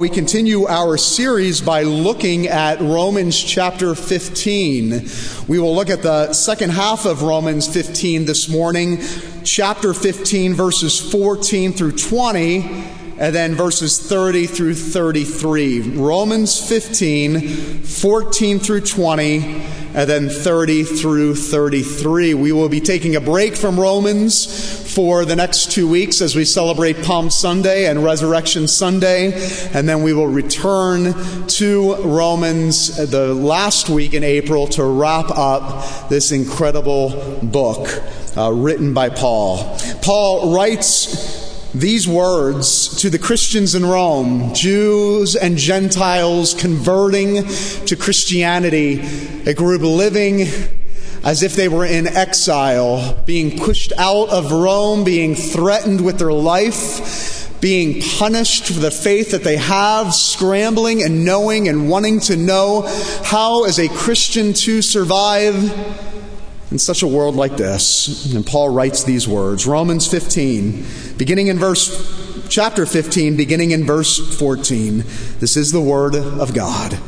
We continue our series by looking at Romans chapter 15. We will look at the second half of Romans 15 this morning, chapter 15, verses 14 through 20, and then verses 30 through 33. Romans 15, 14 through 20, and then 30 through 33. We will be taking a break from Romans for the next two weeks as we celebrate Palm Sunday and Resurrection Sunday. And then we will return to Romans the last week in April to wrap up this incredible book uh, written by Paul. Paul writes these words to the Christians in Rome, Jews and Gentiles converting to Christianity, a group living as if they were in exile, being pushed out of Rome, being threatened with their life, being punished for the faith that they have, scrambling and knowing and wanting to know how, as a Christian, to survive in such a world like this. And Paul writes these words Romans 15, beginning in verse, chapter 15, beginning in verse 14. This is the word of God.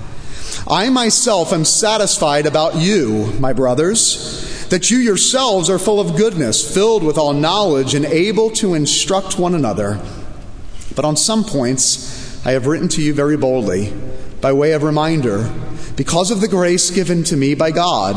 I myself am satisfied about you, my brothers, that you yourselves are full of goodness, filled with all knowledge, and able to instruct one another. But on some points I have written to you very boldly, by way of reminder, because of the grace given to me by God,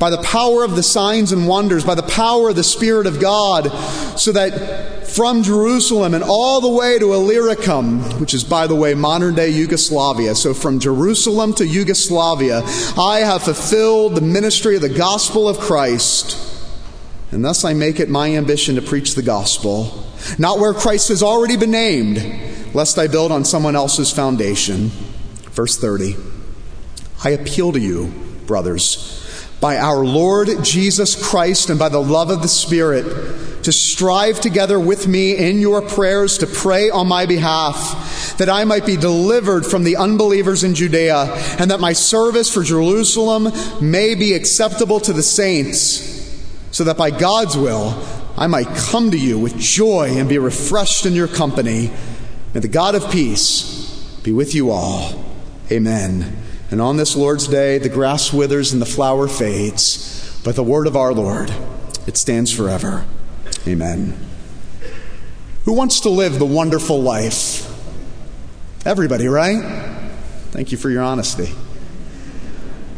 by the power of the signs and wonders, by the power of the Spirit of God, so that from Jerusalem and all the way to Illyricum, which is, by the way, modern day Yugoslavia, so from Jerusalem to Yugoslavia, I have fulfilled the ministry of the gospel of Christ. And thus I make it my ambition to preach the gospel, not where Christ has already been named, lest I build on someone else's foundation. Verse 30 I appeal to you, brothers by our Lord Jesus Christ and by the love of the Spirit, to strive together with me in your prayers to pray on my behalf, that I might be delivered from the unbelievers in Judea, and that my service for Jerusalem may be acceptable to the saints, so that by God's will I might come to you with joy and be refreshed in your company. May the God of peace be with you all. Amen. And on this Lord's day, the grass withers and the flower fades, but the word of our Lord, it stands forever. Amen. Who wants to live the wonderful life? Everybody, right? Thank you for your honesty.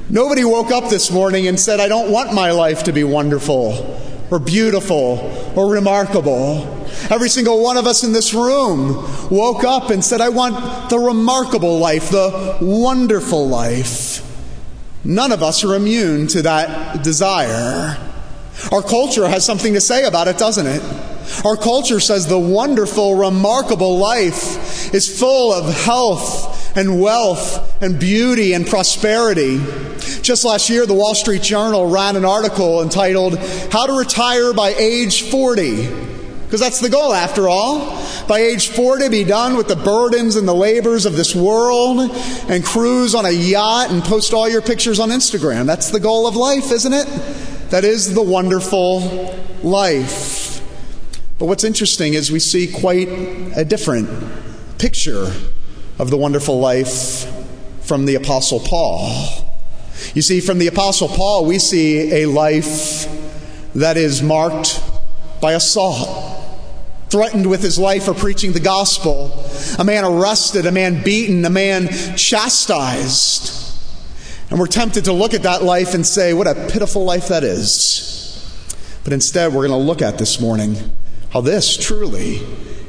Nobody woke up this morning and said, I don't want my life to be wonderful or beautiful or remarkable. Every single one of us in this room woke up and said, I want the remarkable life, the wonderful life. None of us are immune to that desire. Our culture has something to say about it, doesn't it? Our culture says the wonderful, remarkable life is full of health and wealth and beauty and prosperity. Just last year, the Wall Street Journal ran an article entitled, How to Retire by Age 40 because that's the goal after all. By age 40, be done with the burdens and the labors of this world and cruise on a yacht and post all your pictures on Instagram. That's the goal of life, isn't it? That is the wonderful life. But what's interesting is we see quite a different picture of the wonderful life from the Apostle Paul. You see, from the Apostle Paul, we see a life that is marked by assault threatened with his life for preaching the gospel, a man arrested, a man beaten, a man chastised. And we're tempted to look at that life and say, what a pitiful life that is. But instead, we're going to look at this morning how this truly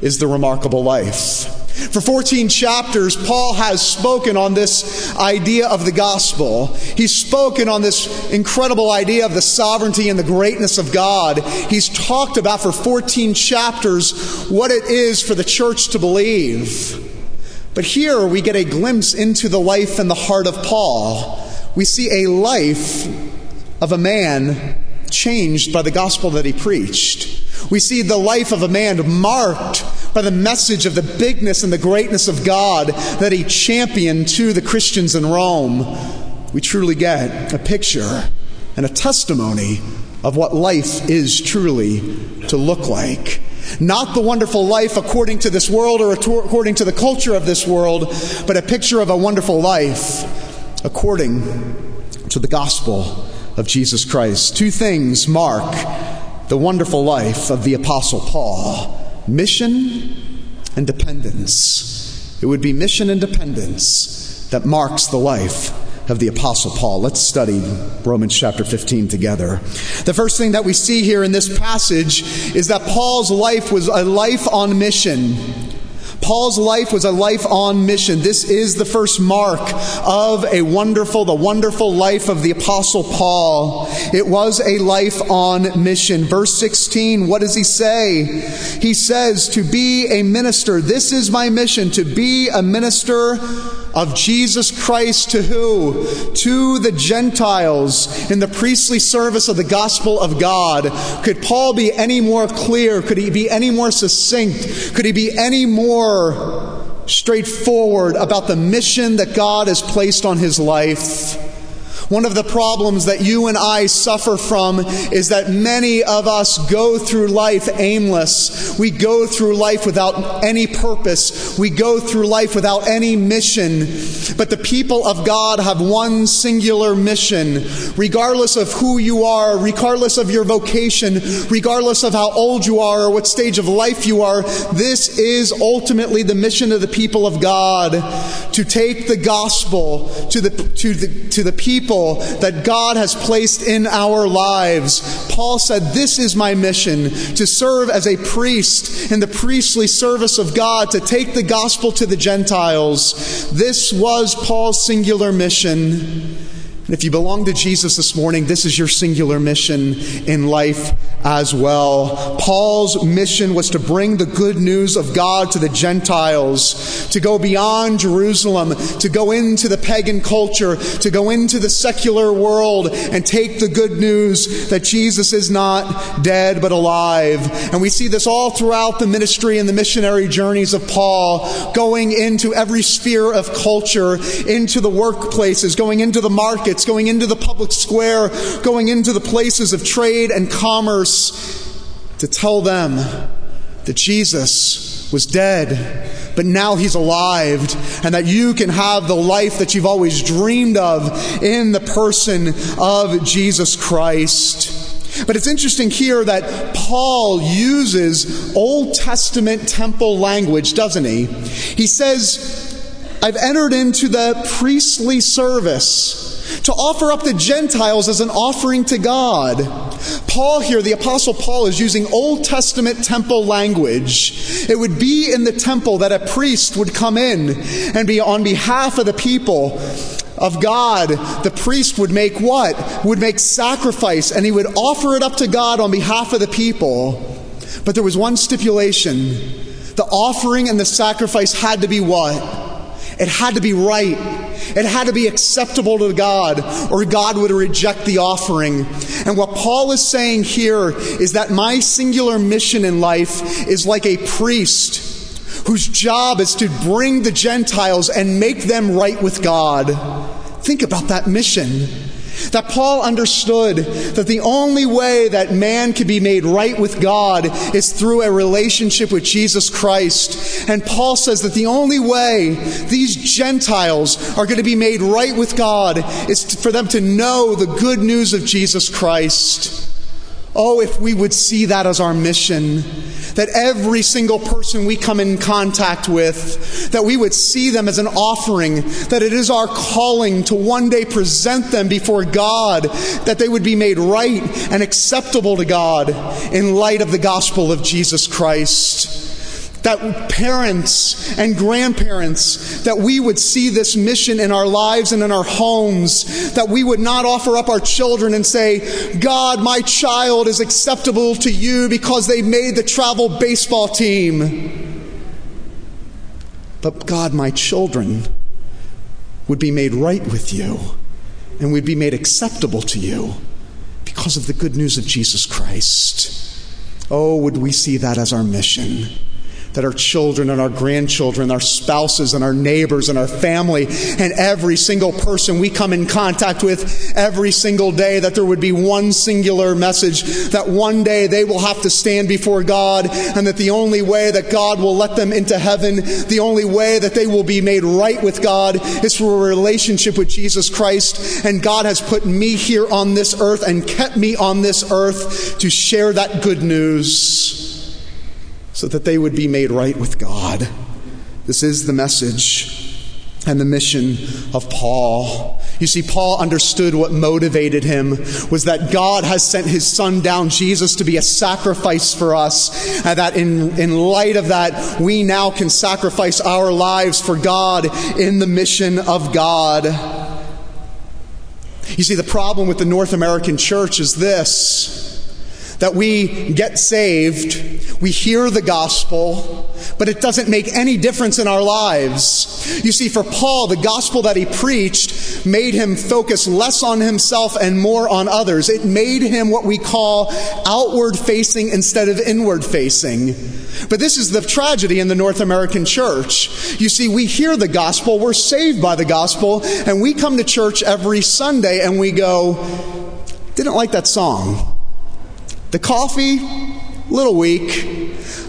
is the remarkable life. For 14 chapters, Paul has spoken on this idea of the gospel. He's spoken on this incredible idea of the sovereignty and the greatness of God. He's talked about for 14 chapters what it is for the church to believe. But here we get a glimpse into the life and the heart of Paul. We see a life of a man changed by the gospel that he preached. We see the life of a man marked by the message of the bigness and the greatness of God that he championed to the Christians in Rome. We truly get a picture and a testimony of what life is truly to look like. Not the wonderful life according to this world or according to the culture of this world, but a picture of a wonderful life according to the gospel of Jesus Christ. Two things mark the wonderful life of the Apostle Paul mission and dependence. It would be mission and dependence that marks the life of the Apostle Paul. Let's study Romans chapter 15 together. The first thing that we see here in this passage is that Paul's life was a life on mission. Paul's life was a life on mission. This is the first mark of a wonderful, the wonderful life of the Apostle Paul. It was a life on mission. Verse 16, what does he say? He says, To be a minister, this is my mission, to be a minister of Jesus Christ to who? To the Gentiles in the priestly service of the gospel of God. Could Paul be any more clear? Could he be any more succinct? Could he be any more straightforward about the mission that God has placed on his life? One of the problems that you and I suffer from is that many of us go through life aimless. We go through life without any purpose. We go through life without any mission. But the people of God have one singular mission. Regardless of who you are, regardless of your vocation, regardless of how old you are or what stage of life you are, this is ultimately the mission of the people of God to take the gospel to the, to the, to the people that God has placed in our lives. Paul said, This is my mission to serve as a priest in the priestly service of God, to take the gospel to the Gentiles. This was Paul's singular mission. And if you belong to Jesus this morning, this is your singular mission in life as well. Paul's mission was to bring the good news of God to the Gentiles, to go beyond Jerusalem, to go into the pagan culture, to go into the secular world and take the good news that Jesus is not dead but alive. And we see this all throughout the ministry and the missionary journeys of Paul, going into every sphere of culture, into the workplaces, going into the markets markets, going into the public square, going into the places of trade and commerce to tell them that Jesus was dead, but now he's alive, and that you can have the life that you've always dreamed of in the person of Jesus Christ. But it's interesting here that Paul uses Old Testament temple language, doesn't he? He says, I've entered into the priestly service to offer up the Gentiles as an offering to God. Paul here, the Apostle Paul, is using Old Testament temple language. It would be in the temple that a priest would come in and be on behalf of the people of God, the priest would make what? Would make sacrifice and he would offer it up to God on behalf of the people. But there was one stipulation the offering and the sacrifice had to be what? It had to be right. It had to be acceptable to God, or God would reject the offering. And what Paul is saying here is that my singular mission in life is like a priest whose job is to bring the Gentiles and make them right with God. Think about that mission. That Paul understood that the only way that man can be made right with God is through a relationship with Jesus Christ. And Paul says that the only way these Gentiles are going to be made right with God is for them to know the good news of Jesus Christ. Oh, if we would see that as our mission, that every single person we come in contact with, that we would see them as an offering, that it is our calling to one day present them before God, that they would be made right and acceptable to God in light of the gospel of Jesus Christ that parents and grandparents, that we would see this mission in our lives and in our homes, that we would not offer up our children and say, God, my child is acceptable to you because they made the travel baseball team. but God, my children would be made right with you and would be made acceptable to you because of the good news of Jesus Christ. Oh, would we see that as our mission? That our children and our grandchildren, our spouses and our neighbors and our family and every single person we come in contact with every single day, that there would be one singular message that one day they will have to stand before God and that the only way that God will let them into heaven, the only way that they will be made right with God is through a relationship with Jesus Christ. And God has put me here on this earth and kept me on this earth to share that good news so that they would be made right with God. This is the message and the mission of Paul. You see, Paul understood what motivated him was that God has sent his son down, Jesus, to be a sacrifice for us. And that in, in light of that, we now can sacrifice our lives for God in the mission of God. You see, the problem with the North American church is this that we get saved, we hear the gospel, but it doesn't make any difference in our lives. You see, for Paul, the gospel that he preached made him focus less on himself and more on others. It made him what we call outward facing instead of inward facing. But this is the tragedy in the North American church. You see, we hear the gospel, we're saved by the gospel, and we come to church every Sunday and we go, didn't like that song. The coffee, little weak.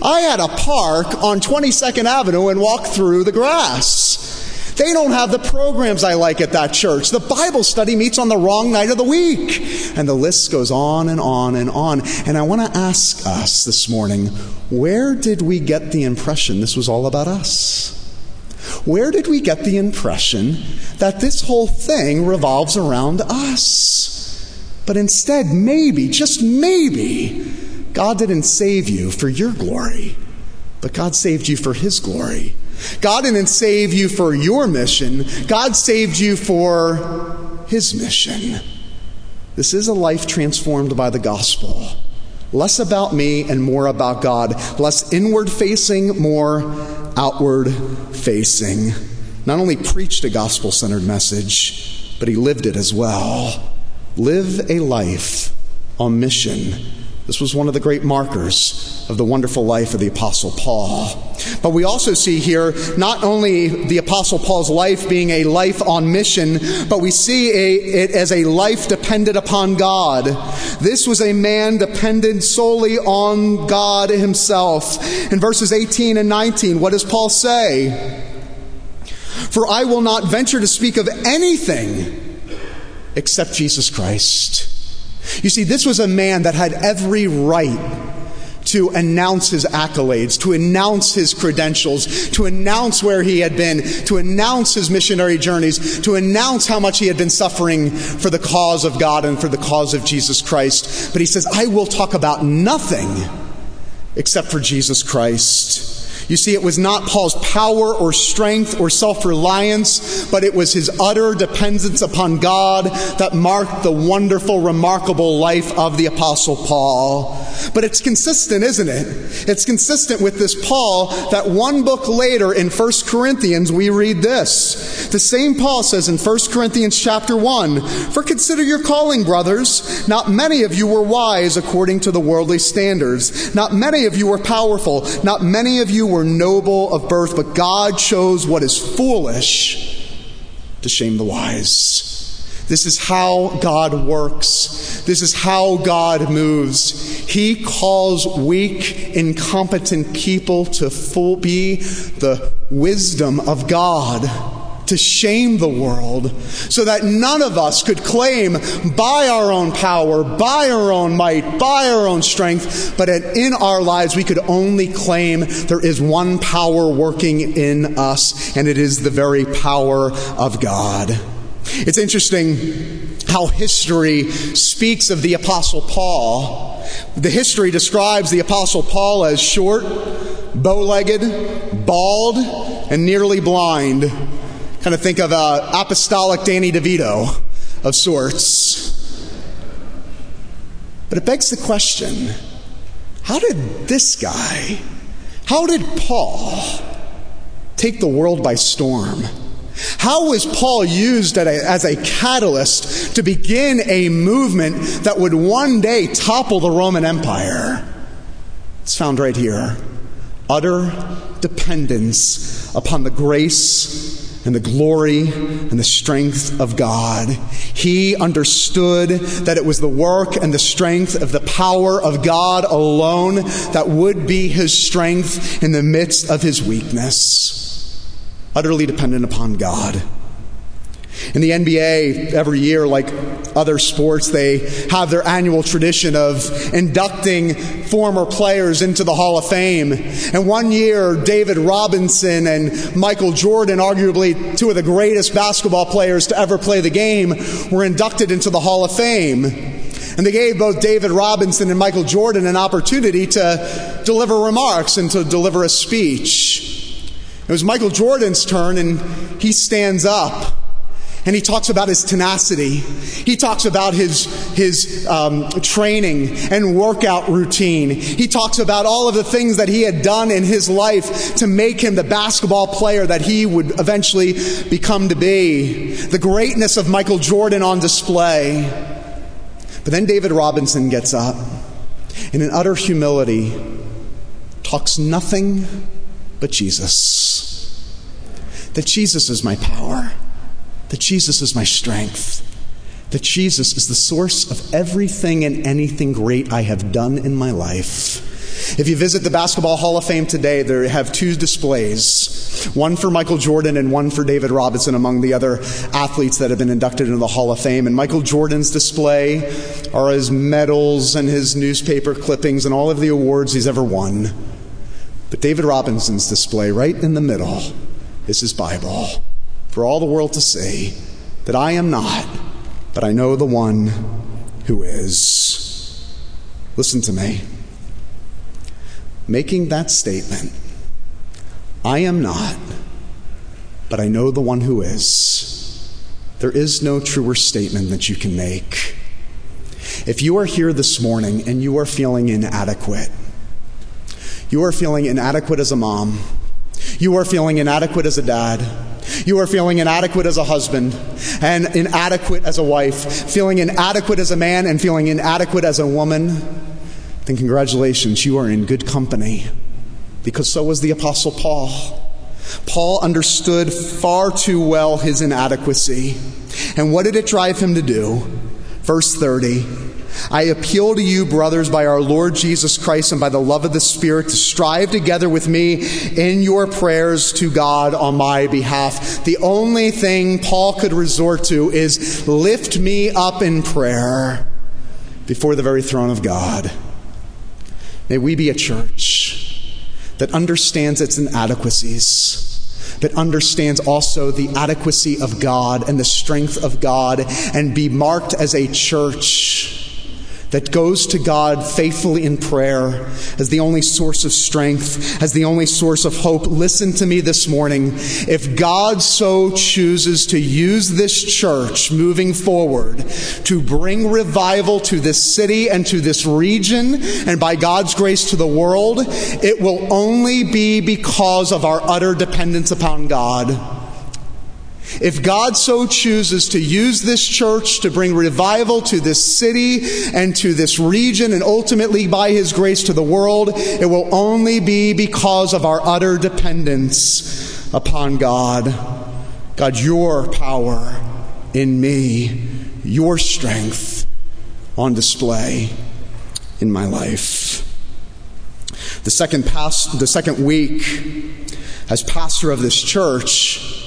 I had a park on 22nd Avenue and walk through the grass. They don't have the programs I like at that church. The Bible study meets on the wrong night of the week. And the list goes on and on and on. And I want to ask us this morning where did we get the impression this was all about us? Where did we get the impression that this whole thing revolves around us? But instead, maybe, just maybe, God didn't save you for your glory, but God saved you for His glory. God didn't save you for your mission, God saved you for His mission. This is a life transformed by the gospel. Less about me and more about God. Less inward facing, more outward facing. Not only preached a gospel centered message, but he lived it as well. Live a life on mission. This was one of the great markers of the wonderful life of the Apostle Paul. But we also see here not only the Apostle Paul's life being a life on mission, but we see a, it as a life dependent upon God. This was a man dependent solely on God himself. In verses 18 and 19, what does Paul say? For I will not venture to speak of anything except Jesus Christ. You see, this was a man that had every right to announce his accolades, to announce his credentials, to announce where he had been, to announce his missionary journeys, to announce how much he had been suffering for the cause of God and for the cause of Jesus Christ. But he says, I will talk about nothing except for Jesus Christ. You see, it was not Paul's power or strength or self reliance, but it was his utter dependence upon God that marked the wonderful, remarkable life of the Apostle Paul. But it's consistent, isn't it? It's consistent with this Paul that one book later in 1 Corinthians we read this. The same Paul says in 1 Corinthians chapter 1 For consider your calling, brothers. Not many of you were wise according to the worldly standards, not many of you were powerful, not many of you were noble of birth, but God chose what is foolish to shame the wise. This is how God works. This is how God moves. He calls weak, incompetent people to be the wisdom of God to shame the world so that none of us could claim by our own power, by our own might, by our own strength, but in our lives we could only claim there is one power working in us, and it is the very power of God. It's interesting how history speaks of the Apostle Paul. The history describes the Apostle Paul as short, bow legged, bald, and nearly blind. Kind of think of a apostolic Danny DeVito of sorts. But it begs the question how did this guy, how did Paul take the world by storm? How was Paul used as a catalyst to begin a movement that would one day topple the Roman Empire? It's found right here. Utter dependence upon the grace and the glory and the strength of God. He understood that it was the work and the strength of the power of God alone that would be his strength in the midst of his weakness. Utterly dependent upon God. In the NBA, every year, like other sports, they have their annual tradition of inducting former players into the Hall of Fame. And one year, David Robinson and Michael Jordan, arguably two of the greatest basketball players to ever play the game, were inducted into the Hall of Fame. And they gave both David Robinson and Michael Jordan an opportunity to deliver remarks and to deliver a speech. It was Michael Jordan's turn, and he stands up and he talks about his tenacity. He talks about his, his um, training and workout routine. He talks about all of the things that he had done in his life to make him the basketball player that he would eventually become to be. The greatness of Michael Jordan on display. But then David Robinson gets up and, in utter humility, talks nothing but Jesus. That Jesus is my power that Jesus is my strength, that Jesus is the source of everything and anything great I have done in my life. If you visit the Basketball Hall of Fame today, they have two displays one for Michael Jordan and one for David Robinson, among the other athletes that have been inducted into the Hall of Fame. And Michael Jordan's display are his medals and his newspaper clippings and all of the awards he's ever won. But David Robinson's display, right in the middle, is his Bible for all the world to see that I am not, but I know the one who is. Listen to me. Making that statement, I am not, but I know the one who is. There is no truer statement that you can make. If you are here this morning and you are feeling inadequate, you are feeling inadequate as a mom, you are feeling inadequate as a dad, you are feeling inadequate as a husband and inadequate as a wife, feeling inadequate as a man and feeling inadequate as a woman. Then, congratulations, you are in good company because so was the Apostle Paul. Paul understood far too well his inadequacy. And what did it drive him to do? Verse 30 I appeal to you, brothers, by our Lord Jesus Christ and by the love of the Spirit, to strive together with me in your prayers to God on my behalf. The only thing Paul could resort to is lift me up in prayer before the very throne of God. May we be a church that understands its inadequacies, that understands also the adequacy of God and the strength of God, and be marked as a church that goes to God faithfully in prayer as the only source of strength, as the only source of hope. Listen to me this morning. If God so chooses to use this church moving forward to bring revival to this city and to this region, and by God's grace to the world, it will only be because of our utter dependence upon God. If God so chooses to use this church to bring revival to this city and to this region and ultimately by His grace to the world, it will only be because of our utter dependence upon God. God, your power in me, your strength on display in my life. The second, past, the second week, as pastor of this church,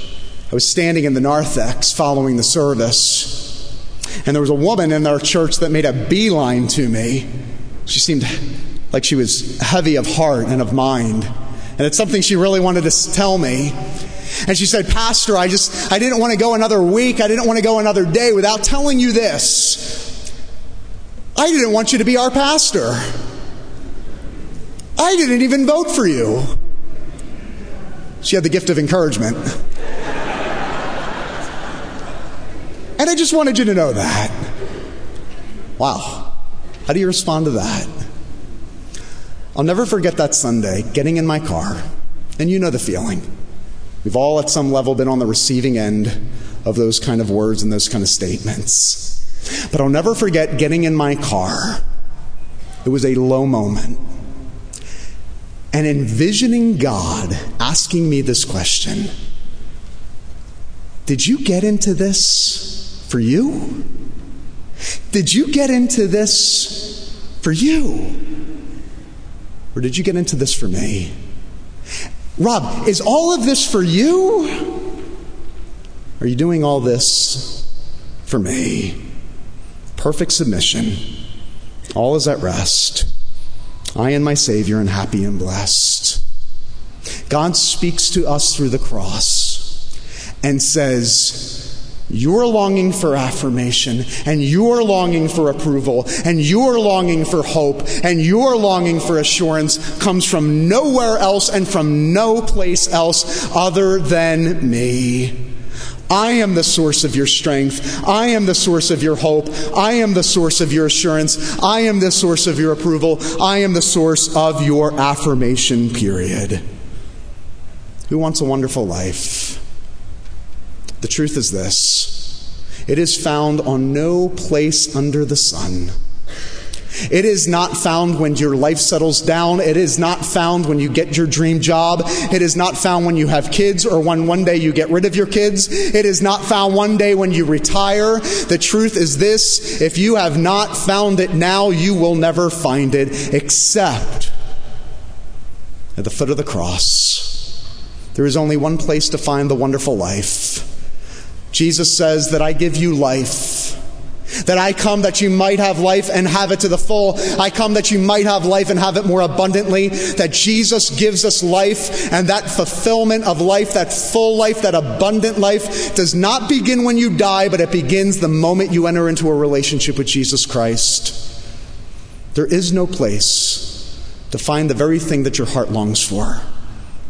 I was standing in the narthex following the service, and there was a woman in our church that made a beeline to me. She seemed like she was heavy of heart and of mind, and it's something she really wanted to tell me. And she said, Pastor, I just, I didn't want to go another week, I didn't want to go another day without telling you this. I didn't want you to be our pastor. I didn't even vote for you. She had the gift of encouragement. And I just wanted you to know that. Wow. How do you respond to that? I'll never forget that Sunday getting in my car, and you know the feeling. We've all at some level been on the receiving end of those kind of words and those kind of statements. But I'll never forget getting in my car. It was a low moment. And envisioning God asking me this question Did you get into this for you? Did you get into this for you? Or did you get into this for me? Rob, is all of this for you? Are you doing all this for me? Perfect submission. All is at rest. I and my Savior and happy and blessed. God speaks to us through the cross and says, you're longing for affirmation, and you're longing for approval, and you're longing for hope, and you're longing for assurance comes from nowhere else and from no place else other than me. I am the source of your strength. I am the source of your hope. I am the source of your assurance. I am the source of your approval. I am the source of your affirmation, period. Who wants a wonderful life? The truth is this it is found on no place under the sun. It is not found when your life settles down. It is not found when you get your dream job. It is not found when you have kids or when one day you get rid of your kids. It is not found one day when you retire. The truth is this if you have not found it now, you will never find it except at the foot of the cross. There is only one place to find the wonderful life. Jesus says that I give you life. That I come that you might have life and have it to the full. I come that you might have life and have it more abundantly. That Jesus gives us life and that fulfillment of life, that full life, that abundant life does not begin when you die, but it begins the moment you enter into a relationship with Jesus Christ. There is no place to find the very thing that your heart longs for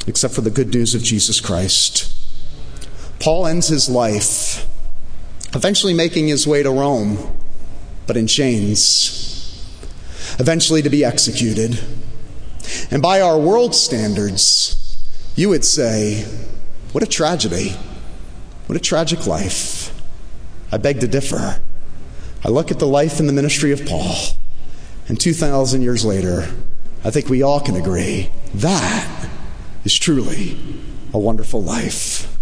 except for the good news of Jesus Christ. Paul ends his life eventually making his way to Rome, but in chains, eventually to be executed. And by our world standards, you would say, What a tragedy! What a tragic life. I beg to differ. I look at the life and the ministry of Paul, and 2,000 years later, I think we all can agree that is truly a wonderful life.